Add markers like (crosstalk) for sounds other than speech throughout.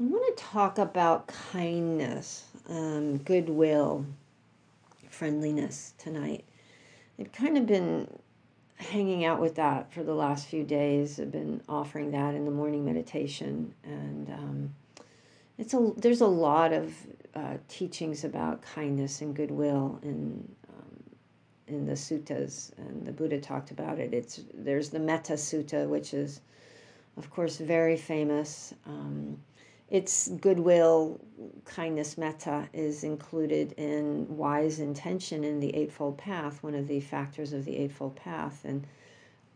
I want to talk about kindness, um, goodwill, friendliness tonight. I've kind of been hanging out with that for the last few days. I've been offering that in the morning meditation, and um, it's a there's a lot of uh, teachings about kindness and goodwill in um, in the suttas, and the Buddha talked about it. It's there's the Metta Sutta, which is, of course, very famous. Um, its goodwill, kindness, metta is included in wise intention in the Eightfold Path, one of the factors of the Eightfold Path. And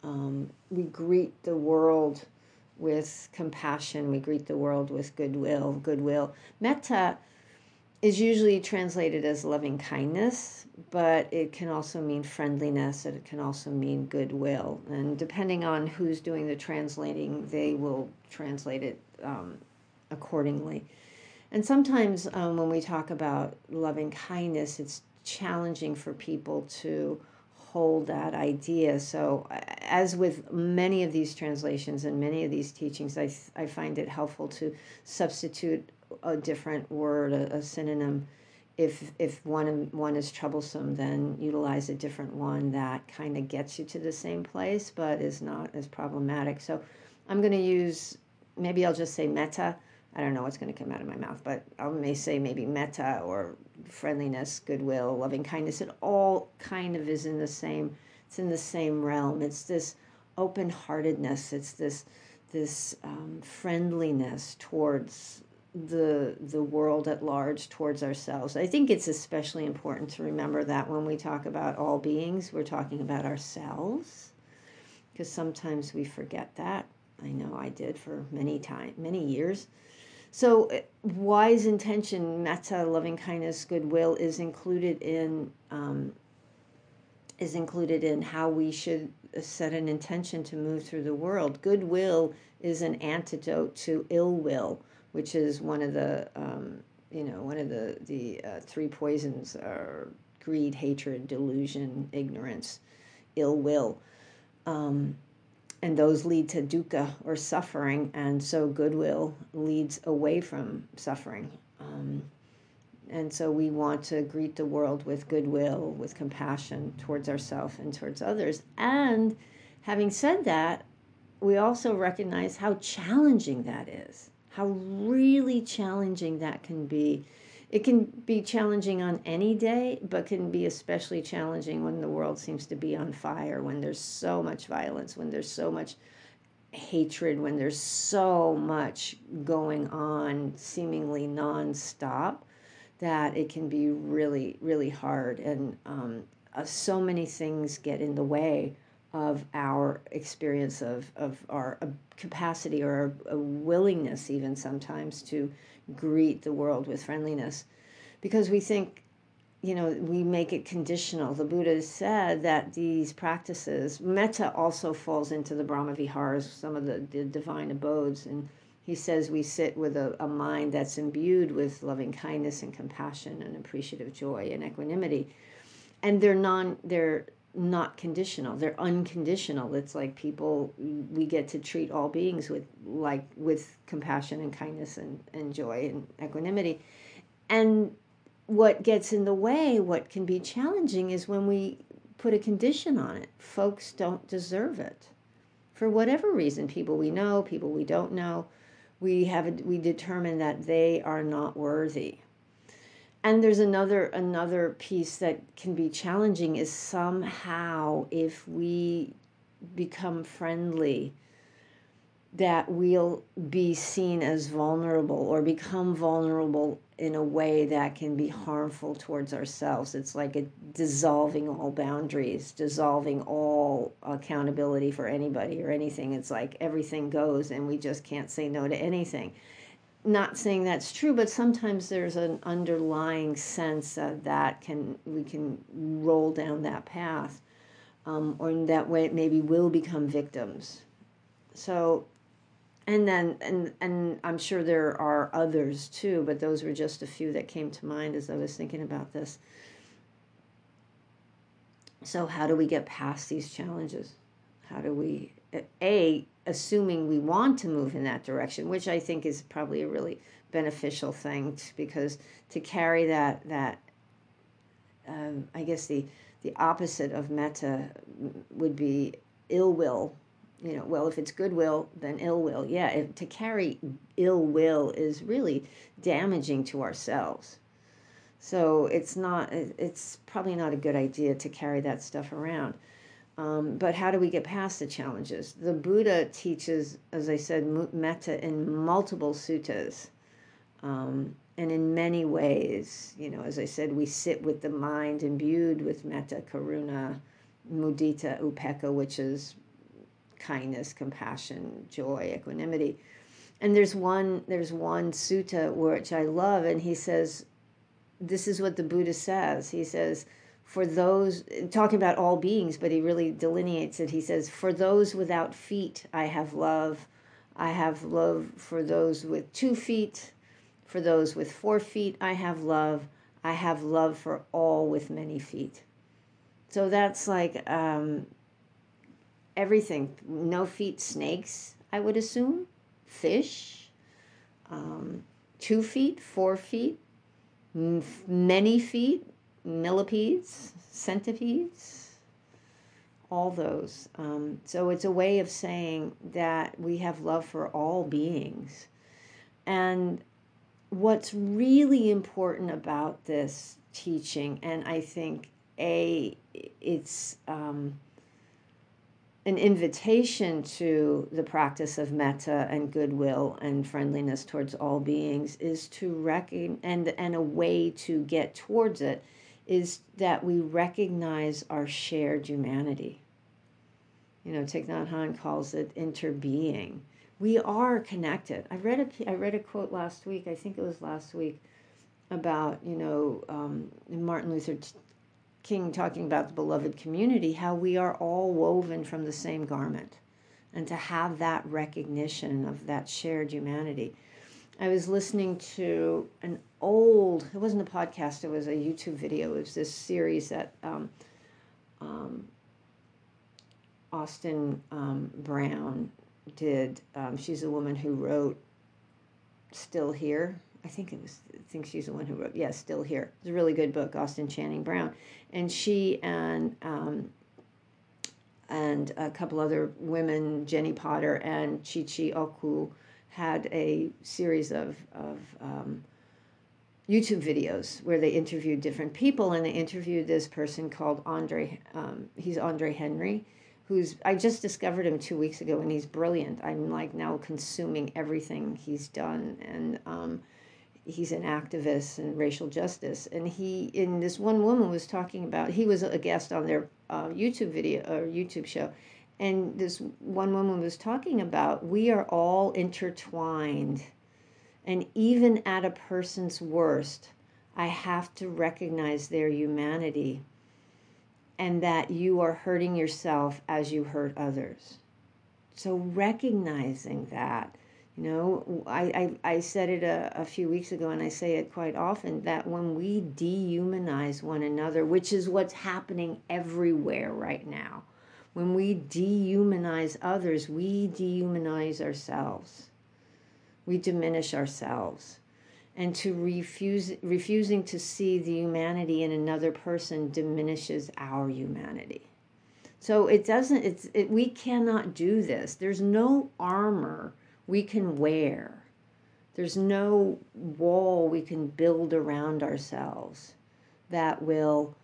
um, we greet the world with compassion, we greet the world with goodwill. Goodwill. Metta is usually translated as loving kindness, but it can also mean friendliness, and it can also mean goodwill. And depending on who's doing the translating, they will translate it. Um, accordingly. And sometimes um, when we talk about loving kindness, it's challenging for people to hold that idea. So, as with many of these translations and many of these teachings, I, I find it helpful to substitute a different word, a, a synonym. If, if one, one is troublesome, then utilize a different one that kind of gets you to the same place but is not as problematic. So, I'm going to use, maybe I'll just say metta I don't know what's going to come out of my mouth, but I may say maybe metta or friendliness, goodwill, loving kindness. It all kind of is in the same. It's in the same realm. It's this open-heartedness. It's this this um, friendliness towards the the world at large, towards ourselves. I think it's especially important to remember that when we talk about all beings, we're talking about ourselves, because sometimes we forget that. I know I did for many time, many years. So, uh, wise intention, metta, loving kindness, goodwill is included in um, is included in how we should set an intention to move through the world. Goodwill is an antidote to ill will, which is one of the um, you know one of the the uh, three poisons are greed, hatred, delusion, ignorance, ill will. Um, and those lead to dukkha or suffering, and so goodwill leads away from suffering. Um, and so we want to greet the world with goodwill, with compassion towards ourselves and towards others. And having said that, we also recognize how challenging that is, how really challenging that can be it can be challenging on any day, but can be especially challenging when the world seems to be on fire, when there's so much violence, when there's so much hatred, when there's so much going on seemingly nonstop, that it can be really, really hard. And um, uh, so many things get in the way of our experience of, of our uh, capacity or a willingness, even sometimes, to greet the world with friendliness. Because we think you know we make it conditional. The buddha said that these practices metta also falls into the brahma viharas some of the, the divine abodes. And he says we sit with a, a mind that's imbued with loving kindness and compassion and appreciative joy and equanimity. And they're non they're not conditional. They're unconditional. It's like people we get to treat all beings with like with compassion and kindness and, and joy and equanimity. And what gets in the way what can be challenging is when we put a condition on it. Folks don't deserve it. For whatever reason people we know people we don't know we have we determine that they are not worthy and there's another another piece that can be challenging is somehow if we become friendly that we'll be seen as vulnerable or become vulnerable in a way that can be harmful towards ourselves. It's like a dissolving all boundaries, dissolving all accountability for anybody or anything. It's like everything goes and we just can't say no to anything not saying that's true, but sometimes there's an underlying sense of that can we can roll down that path, um, or in that way maybe will become victims. So, and then and and I'm sure there are others too, but those were just a few that came to mind as I was thinking about this. So, how do we get past these challenges? How do we a assuming we want to move in that direction, which I think is probably a really beneficial thing because to carry that that um, I guess the the opposite of metta would be ill will. You know, well, if it's goodwill, then ill will. Yeah, if, to carry ill will is really damaging to ourselves. So it's not. It's probably not a good idea to carry that stuff around. Um, but how do we get past the challenges? The Buddha teaches, as I said, metta in multiple suttas. Um, and in many ways, you know, as I said, we sit with the mind imbued with metta, karuna, mudita, upekkha, which is kindness, compassion, joy, equanimity. And there's one there's one sutta which I love, and he says, this is what the Buddha says. He says, for those talking about all beings, but he really delineates it. He says, for those without feet, I have love. I have love for those with two feet for those with four feet, I have love. I have love for all with many feet. So that's like um, everything. No feet, snakes, I would assume, fish, um, two feet, four feet, many feet, millipedes, centipedes, all those. Um, so it's a way of saying that we have love for all beings. And what's really important about this teaching, and I think a it's um, an invitation to the practice of metta and goodwill and friendliness towards all beings is to recognize and and a way to get towards it is that we recognize our shared humanity. You know, Thich Nhat Hanh calls it interbeing we are connected. I read a I read a quote last week. I think it was last week about you know um, Martin Luther King talking about the beloved community, how we are all woven from the same garment, and to have that recognition of that shared humanity. I was listening to an old. It wasn't a podcast. It was a YouTube video. It was this series that. Um, um, Austin um, Brown did. Um, she's a woman who wrote Still Here. I think it was. I think she's the one who wrote. Yeah, Still Here. It's a really good book, Austin Channing Brown, and she and um, and a couple other women, Jenny Potter and Chi Chi Okwu, had a series of of um, YouTube videos where they interviewed different people, and they interviewed this person called Andre. Um, he's Andre Henry, who's I just discovered him two weeks ago and he's brilliant. I'm like now consuming everything he's done and um, he's an activist in racial justice. And he in this one woman was talking about he was a guest on their uh, YouTube video or YouTube show, and this one woman was talking about we are all intertwined, and even at a person's worst, I have to recognize their humanity and that you are hurting yourself as you hurt others. So recognizing that, you know, I, I, I said it a, a few weeks ago and I say it quite often that when we dehumanize one another, which is what's happening everywhere right now, when we dehumanize others, we dehumanize ourselves. We diminish ourselves. And to refuse refusing to see the humanity in another person diminishes our humanity. So it doesn't it's it, we cannot do this. There's no armor we can wear. There's no wall we can build around ourselves that will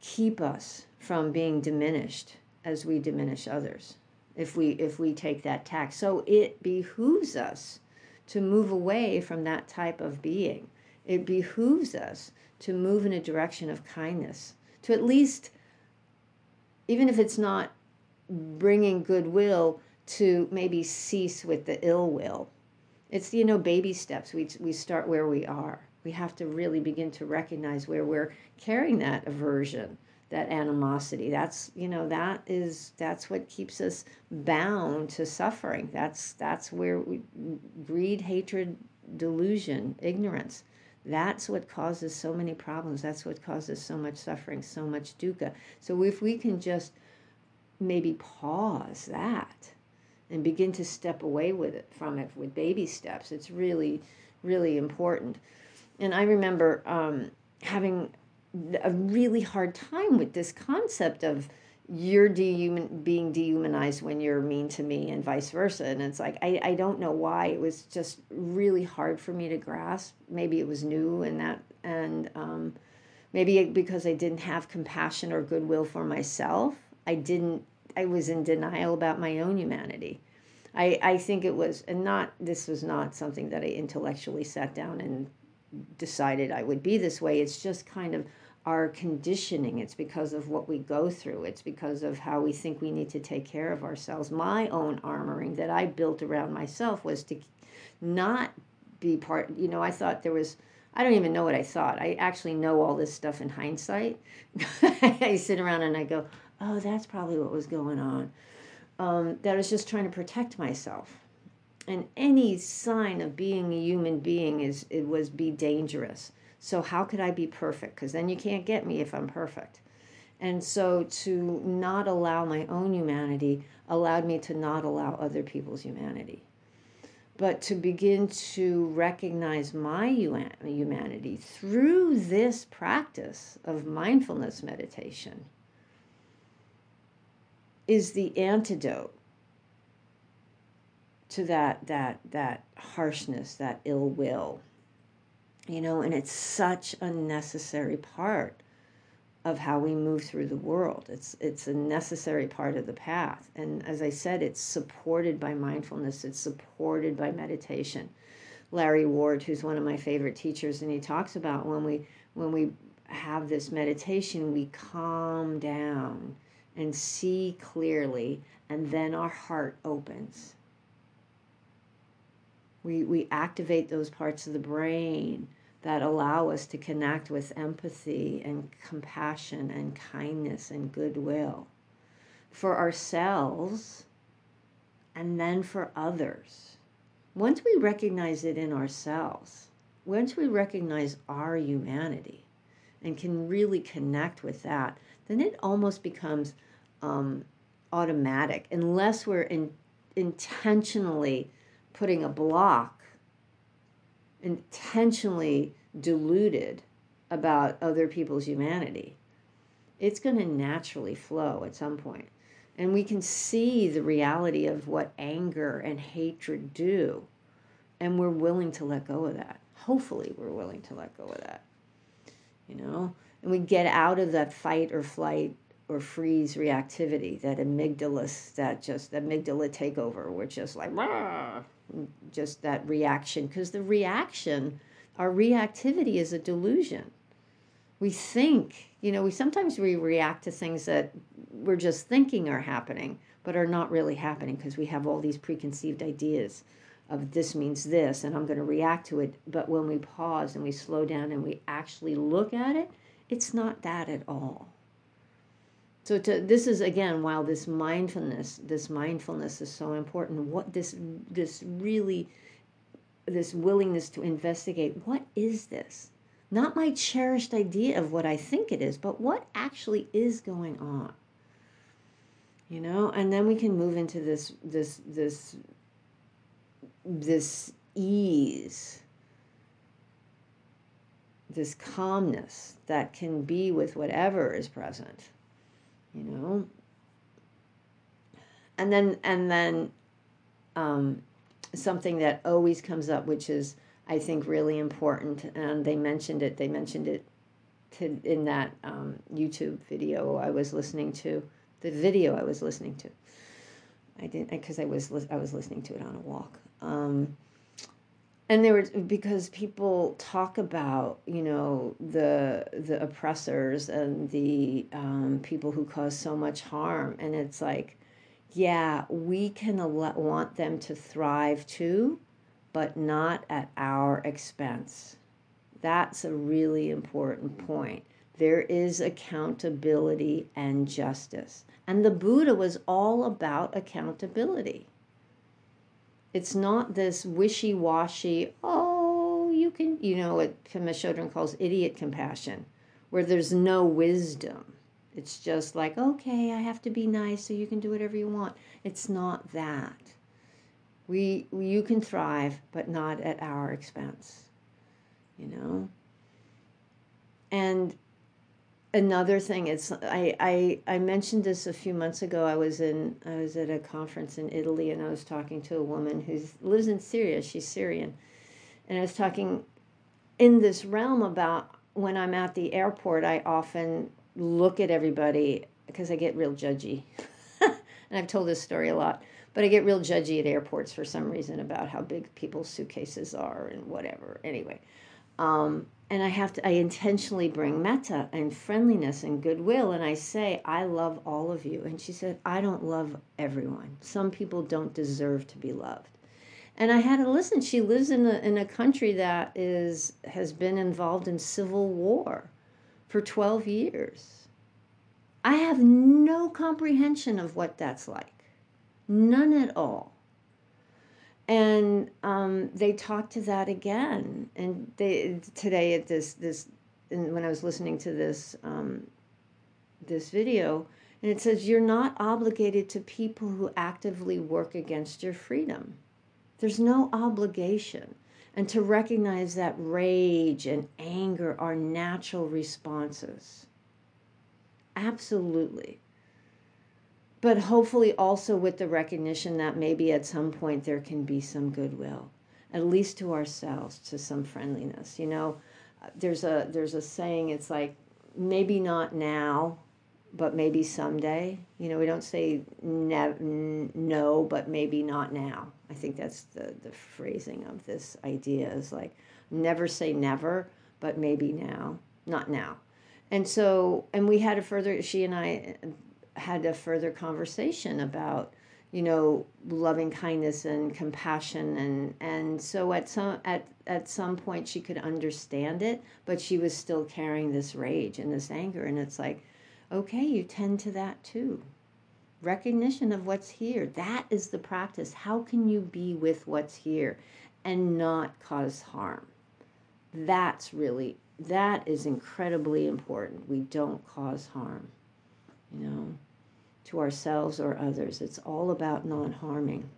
keep us from being diminished as we diminish others if we if we take that tack so it behooves us to move away from that type of being. It behooves us to move in a direction of kindness, to at least, even if it's not bringing goodwill, to maybe cease with the ill will. It's, you know, baby steps. We, we start where we are. We have to really begin to recognize where we're carrying that aversion that animosity that's you know that is that's what keeps us bound to suffering that's that's where we greed hatred delusion ignorance that's what causes so many problems that's what causes so much suffering so much dukkha so if we can just maybe pause that and begin to step away with it from it with baby steps. It's really, really important. And I remember um, having a really hard time with this concept of you're dehuman being dehumanized when you're mean to me and vice versa. And it's like I, I don't know why. It was just really hard for me to grasp. Maybe it was new and that and um, maybe because i didn't have compassion or goodwill for myself i didn't i was in denial about my own humanity. I i think it was and not this was not something that i intellectually sat down and decided i would be this way it's just kind of our conditioning. It's because of what we go through. It's because of how we think we need to take care of ourselves. My own armoring that I built around myself was to not be part, you know, I thought there was. I don't even know what I thought. I actually know all this stuff in hindsight. (laughs) I sit around and I go, oh, that's probably what was going on. Um, that I was just trying to protect myself. And any sign of being a human being is it was be dangerous. So, how could I be perfect? Because then you can't get me if I'm perfect. And so, to not allow my own humanity allowed me to not allow other people's humanity. But to begin to recognize my humanity through this practice of mindfulness meditation is the antidote to that that that harshness that ill will you know, and it's such a necessary part of how we move through the world. It's it's a necessary part of the path. And as I said, it's supported by mindfulness, it's supported by meditation. Larry Ward, who's one of my favorite teachers, and he talks about when we when we have this meditation, we calm down and see clearly, and then our heart opens. We, we activate those parts of the brain that allow us to connect with empathy and compassion and kindness and goodwill for ourselves and then for others. Once we recognize it in ourselves, once we recognize our humanity and can really connect with that, then it almost becomes um, automatic unless we're in, intentionally putting a block intentionally deluded about other people's humanity, it's going to naturally flow at some point. And we can see the reality of what anger and hatred do. And we're willing to let go of that. Hopefully, we're willing to let go of that. You know? And we get out of that fight or flight or freeze reactivity, that amygdala, that just amygdala takeover, we're just like, Rah! Just that reaction because the reaction our reactivity is a delusion. We think you know we sometimes we react to things that we're just thinking are happening but are not really happening because we have all these preconceived ideas of this means this and i'm going to react to it. But when we pause and we slow down and we actually look at it it's not that at all so to, this is again, while this mindfulness, this mindfulness is so important. What this this really, this willingness to investigate. What is this? Not my cherished idea of what I think it is, but what actually is going on. You know, and then we can move into this this this this ease this calmness that can be with whatever is present you know? And then and then um, something that always comes up which is i think really important and they mentioned it they mentioned it to, in that um, youtube video i was listening to the video i was listening to. I didn't because i was i was listening to it on a walk. Um, and there was because people talk about you know the the oppressors and the um, people who cause so much harm. And it's like yeah we can want them to thrive too but not at our expense. That's a really important point. There is accountability and justice. And the buddha was all about accountability it's not this wishy washy, oh, you can, you know, what Pema Chodron calls idiot compassion, where there's no wisdom. It's just like, okay, I have to be nice so you can do whatever you want. It's not that. We, you can thrive, but not at our expense, you know? And another thing is I, I I mentioned this a few months ago. I was in I was at a conference in Italy and I was talking to a woman who lives in Syria. She's Syrian. And I was talking in this realm about when I'm at the airport, I often look at everybody because I get real judgy. (laughs) and I've told this story a lot. But I get real judgy at airports for some reason about how big people's suitcases are and whatever. Anyway, um, and I have to, I intentionally bring metta and friendliness and goodwill. And I say, I love all of you. And she said, I don't love everyone. Some people don't deserve to be loved. And I had to listen. She lives in a, in a country that is, has been involved in civil war for 12 years. I have no comprehension of what that's like. None at all. And um, they talked to that again. And they today at this this when I was listening to this um, this video, and it says you're not obligated to people who actively work against your freedom. There's no obligation. And to recognize that rage and anger are natural responses. Absolutely but hopefully also with the recognition that maybe at some point there can be some goodwill at least to ourselves to some friendliness you know? There's a there's a saying it's like maybe not now but maybe someday. You know we don't say ne- no but maybe not now. I think that's the the phrasing of this idea is like never say never but maybe now. Not now. And so and we had a further she and i had a further conversation about you know loving kindness and compassion and and so at some at at some point she could understand it but she was still carrying this rage and this anger. And it's like okay you tend to that too. Recognition of what's here. That is the practice. How can you be with what's here and not cause harm? That's really that is incredibly important. We don't cause harm you know to ourselves or others. It's all about non harming.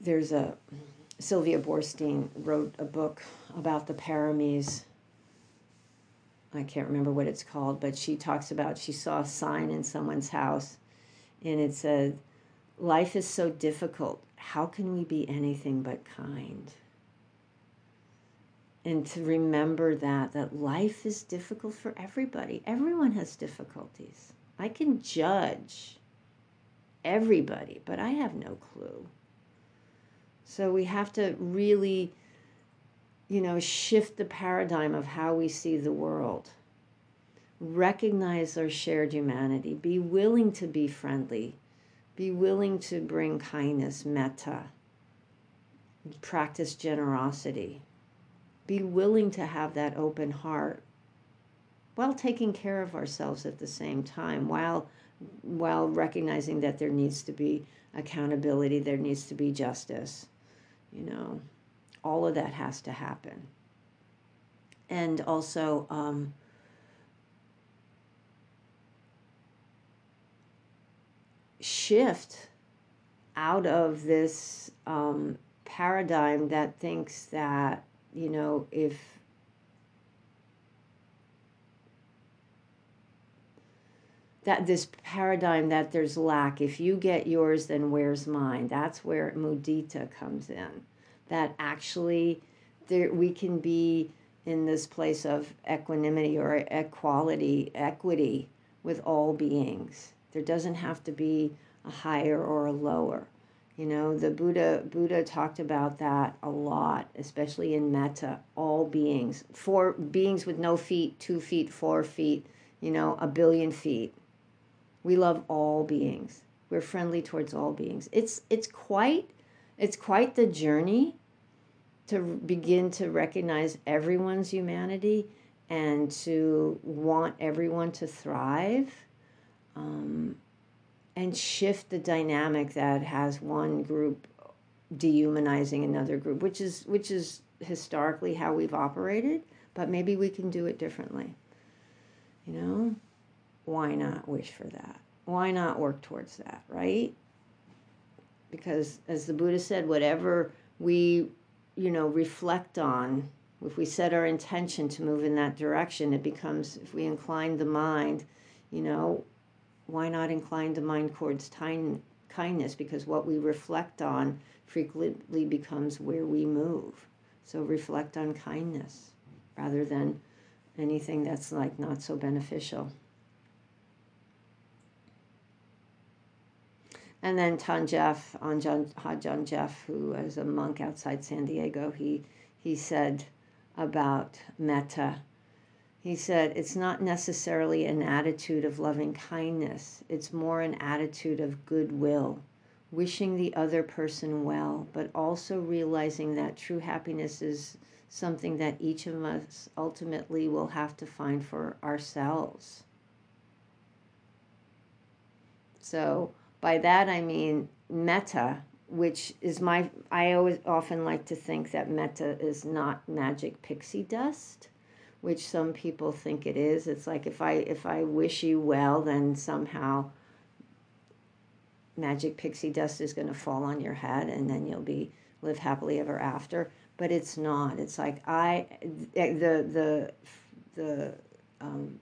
There's a Sylvia Boorstein wrote a book about the paramis. I can't remember what it's called, but she talks about she saw a sign in someone's house and it said, Life is so difficult. How can we be anything but kind? And to remember that that life is difficult for everybody. Everyone has difficulties. I can judge everybody but i have no clue. So we have to really you know shift the paradigm of how we see the world. Recognize our shared humanity. Be willing to be friendly. Be willing to bring kindness metta practice generosity be willing to have that open heart while taking care of ourselves at the same time while while recognizing that there needs to be accountability there needs to be justice you know? All of that has to happen. And also um, shift out of this um, paradigm that thinks that you know, if that this paradigm that there's lack, if you get yours, then where's mine? That's where mudita comes in. That actually there we can be in this place of equanimity or equality, equity with all beings. There doesn't have to be a higher or a lower. You know, the Buddha Buddha talked about that a lot, especially in metta, all beings. Four beings with no feet, two feet, four feet, you know, a billion feet. We love all beings. We're friendly towards all beings. It's it's quite it's quite the journey to begin to recognize everyone's humanity and to want everyone to thrive. Um, and shift the dynamic that has one group dehumanizing another group, which is which is historically how we've operated, but maybe we can do it differently. You know, why not wish for that? Why not work towards that, right? because as the Buddha said, whatever we, you know, reflect on, if we set our intention to move in that direction, it becomes, if we incline the mind, you know, why not incline the mind towards time, kindness? Because what we reflect on frequently becomes where we move. So reflect on kindness rather than anything that's like not so beneficial. And then Tanjef, Anjan, Ajahn Jeff, who was a monk outside San Diego, he, he said about metta, he said, it's not necessarily an attitude of loving kindness, it's more an attitude of goodwill, wishing the other person well, but also realizing that true happiness is something that each of us ultimately will have to find for ourselves. So, by that I mean metta, which is my, I always often like to think that metta is not magic pixie dust, which some people think it is. It's like if I, if I wish you well, then somehow magic pixie dust is going to fall on your head and then you'll be live happily ever after but it's not it's like i the the the um,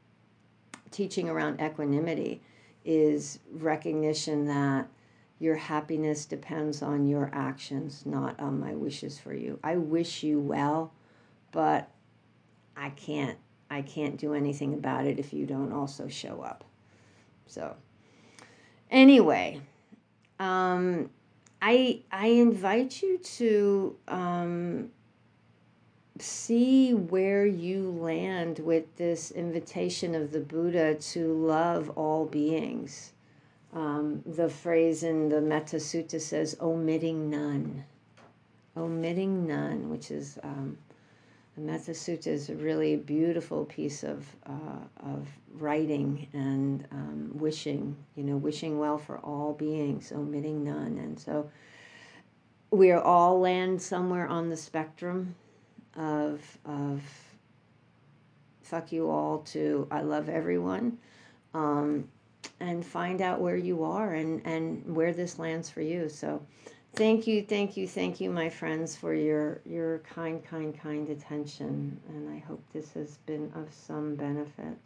teaching around equanimity is recognition that your happiness depends on your actions, not on my wishes for you. I wish you well, but I can't I can't do anything about it if you don't also show up. So anyway, um, I I invite you to um, see where you land with this invitation of the Buddha to love all beings. Um, the phrase in the Metta Sutta says, omitting none. Omitting none, which is um, the Metta Sutta is a really beautiful piece of, uh, of writing and um, wishing, you know, wishing well for all beings, omitting none. And so we are all land somewhere on the spectrum of of fuck you all to I love everyone, um, and find out where you are and and where this lands for you. So, thank you, thank you, thank you, my friends, for your your kind, kind, kind attention, and I hope this has been of some benefit.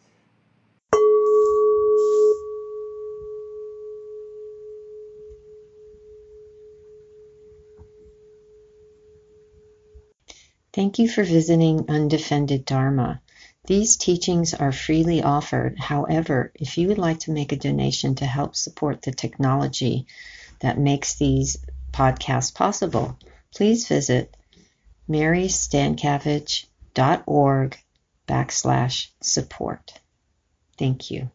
Thank you for visiting Undefended Dharma. These teachings are freely offered. However, if you would like to make a donation to help support the technology that makes these podcasts possible, please visit marystancavage.org backslash support. Thank you.